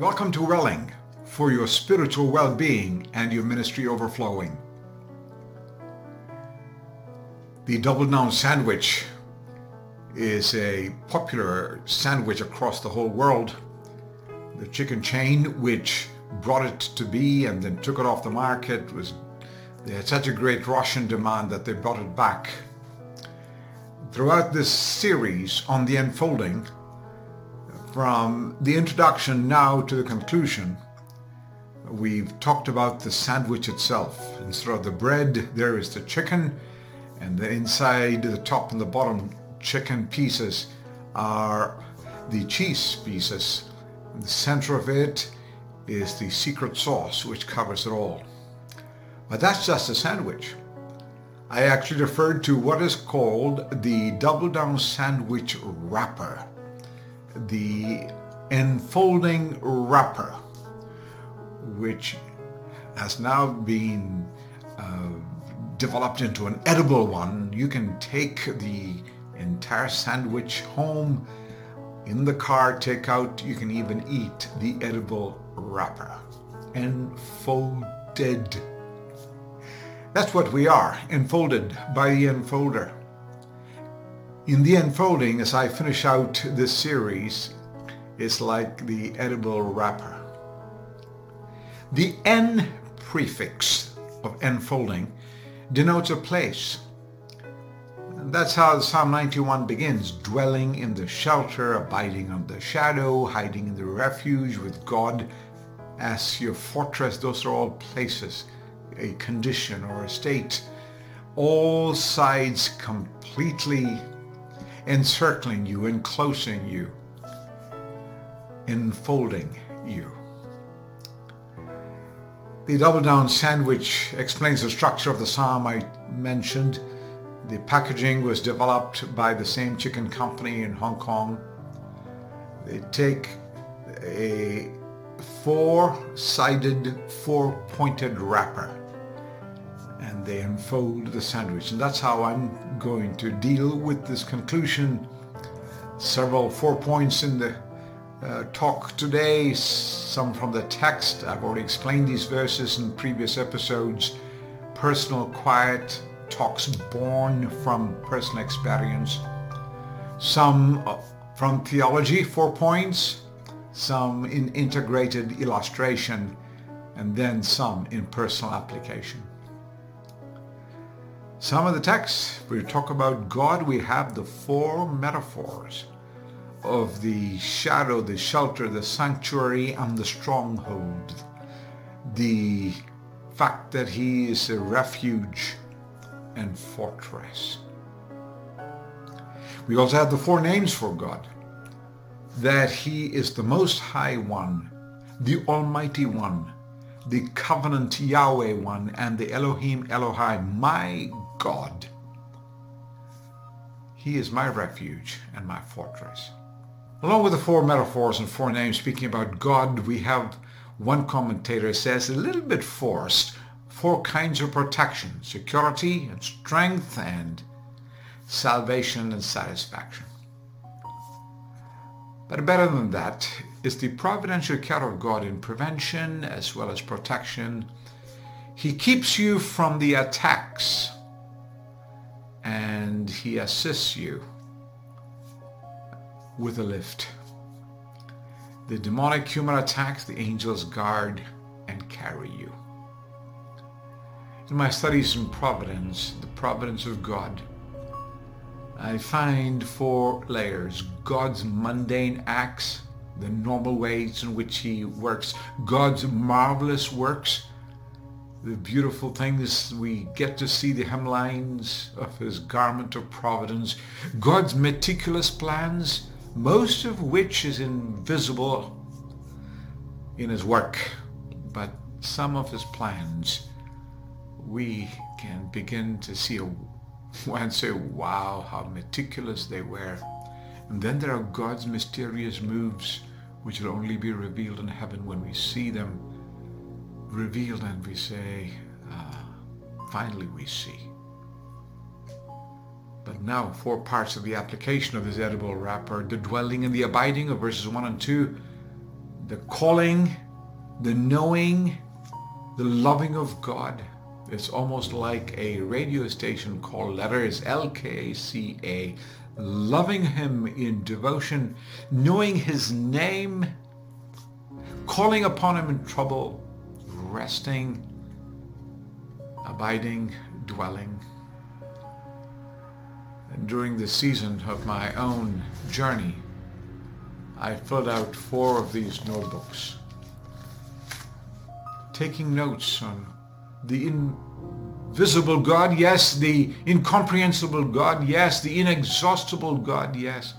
Welcome to Welling for your spiritual well-being and your ministry overflowing. The double down sandwich is a popular sandwich across the whole world. The chicken chain which brought it to be and then took it off the market was they had such a great Russian demand that they brought it back. Throughout this series on the unfolding, from the introduction now to the conclusion, we've talked about the sandwich itself. Instead of the bread, there is the chicken, and the inside, the top and the bottom chicken pieces are the cheese pieces. In the center of it is the secret sauce, which covers it all. But that's just a sandwich. I actually referred to what is called the double down sandwich wrapper the enfolding wrapper, which has now been uh, developed into an edible one. You can take the entire sandwich home in the car, take out, you can even eat the edible wrapper. Enfolded. That's what we are, enfolded by the enfolder. In the unfolding, as I finish out this series, is like the edible wrapper. The N prefix of enfolding denotes a place. That's how Psalm 91 begins, dwelling in the shelter, abiding under the shadow, hiding in the refuge with God as your fortress. Those are all places, a condition or a state. All sides completely encircling you, enclosing you, enfolding you. The double down sandwich explains the structure of the psalm I mentioned. The packaging was developed by the same chicken company in Hong Kong. They take a four-sided, four-pointed wrapper and they unfold the sandwich. And that's how I'm going to deal with this conclusion. Several four points in the uh, talk today, some from the text. I've already explained these verses in previous episodes. Personal quiet talks born from personal experience. Some uh, from theology, four points. Some in integrated illustration and then some in personal application. Some of the texts, we talk about God, we have the four metaphors of the shadow, the shelter, the sanctuary, and the stronghold. The fact that he is a refuge and fortress. We also have the four names for God. That he is the most high one, the almighty one, the covenant Yahweh one, and the Elohim Elohai, my God. He is my refuge and my fortress. Along with the four metaphors and four names speaking about God, we have one commentator says a little bit forced, four kinds of protection, security and strength and salvation and satisfaction. But better than that is the providential care of God in prevention as well as protection. He keeps you from the attacks and he assists you with a lift. The demonic human attacks, the angels guard and carry you. In my studies in providence, the providence of God, I find four layers. God's mundane acts, the normal ways in which he works. God's marvelous works, the beautiful things we get to see the hemlines of his garment of providence, God's meticulous plans, most of which is invisible in his work, but some of his plans we can begin to see and say, wow, how meticulous they were. And then there are God's mysterious moves, which will only be revealed in heaven when we see them revealed and we say, ah, finally we see. But now, four parts of the application of this edible wrapper, the dwelling and the abiding of verses 1 and 2, the calling, the knowing, the loving of God. It's almost like a radio station called Letters, LKCA, loving him in devotion, knowing his name, calling upon him in trouble, resting, abiding, dwelling. And during the season of my own journey, I filled out four of these notebooks, taking notes on the invisible God, yes, the incomprehensible God, yes, the inexhaustible God, yes,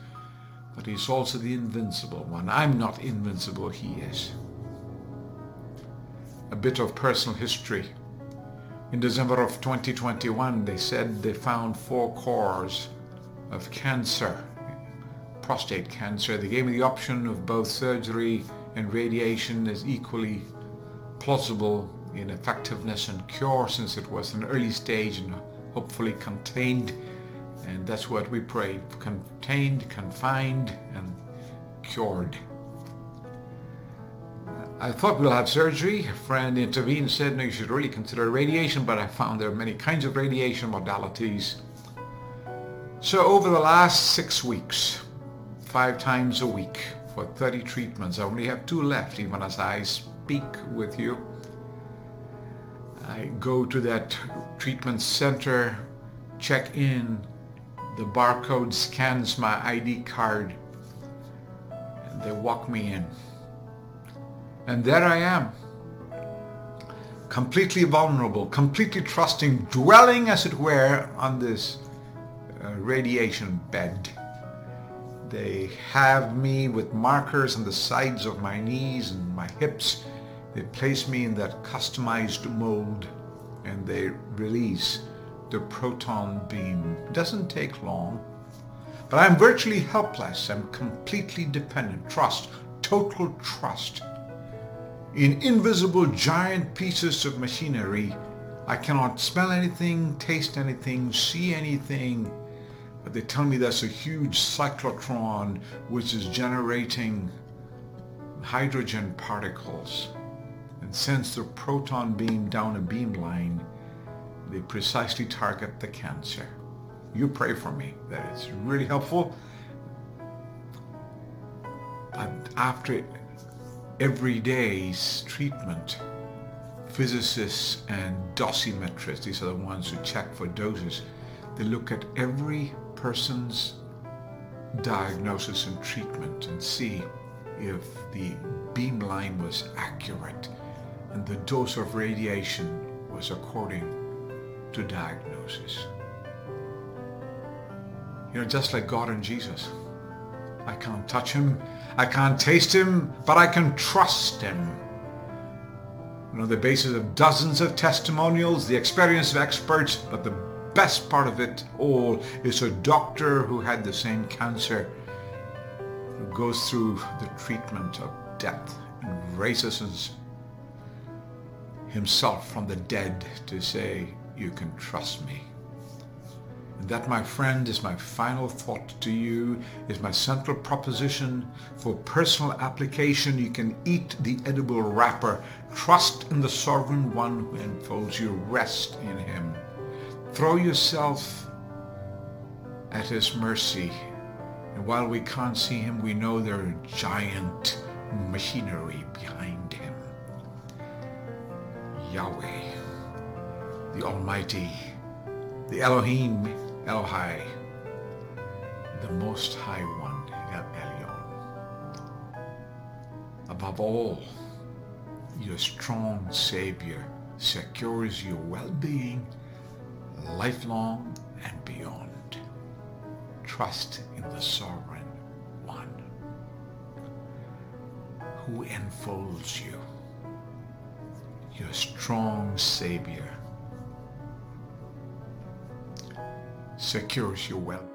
but he's also the invincible one. I'm not invincible, he is. A bit of personal history. In December of 2021, they said they found four cores of cancer, prostate cancer. They gave me the option of both surgery and radiation as equally plausible in effectiveness and cure since it was an early stage and hopefully contained. And that's what we pray, contained, confined, and cured. I thought we'll have surgery. A friend intervened and said, no, you should really consider radiation, but I found there are many kinds of radiation modalities. So over the last six weeks, five times a week for 30 treatments, I only have two left even as I speak with you. I go to that treatment center, check in, the barcode scans my ID card, and they walk me in. And there I am, completely vulnerable, completely trusting, dwelling as it were on this uh, radiation bed. They have me with markers on the sides of my knees and my hips they place me in that customized mold and they release the proton beam. It doesn't take long. But I'm virtually helpless. I'm completely dependent. Trust, total trust. In invisible giant pieces of machinery, I cannot smell anything, taste anything, see anything. But they tell me that's a huge cyclotron which is generating hydrogen particles and sends the proton beam down a beam line, they precisely target the cancer. You pray for me. That is really helpful. But after every day's treatment, physicists and dosimetrists, these are the ones who check for doses, they look at every person's diagnosis and treatment and see if the beam line was accurate and the dose of radiation was according to diagnosis. You know, just like God and Jesus. I can't touch him, I can't taste him, but I can trust him. You know, the basis of dozens of testimonials, the experience of experts, but the best part of it all is a doctor who had the same cancer who goes through the treatment of death and raises himself from the dead to say, you can trust me. And that, my friend, is my final thought to you, is my central proposition for personal application. You can eat the edible wrapper. Trust in the sovereign one who enfolds you. Rest in him. Throw yourself at his mercy. And while we can't see him, we know there are giant machinery behind him. Yahweh, the Almighty, the Elohim, Elohai, the Most High One, El Elyon. Above all, your strong Savior secures your well-being lifelong and beyond. Trust in the Sovereign One who enfolds you your strong Savior secures your well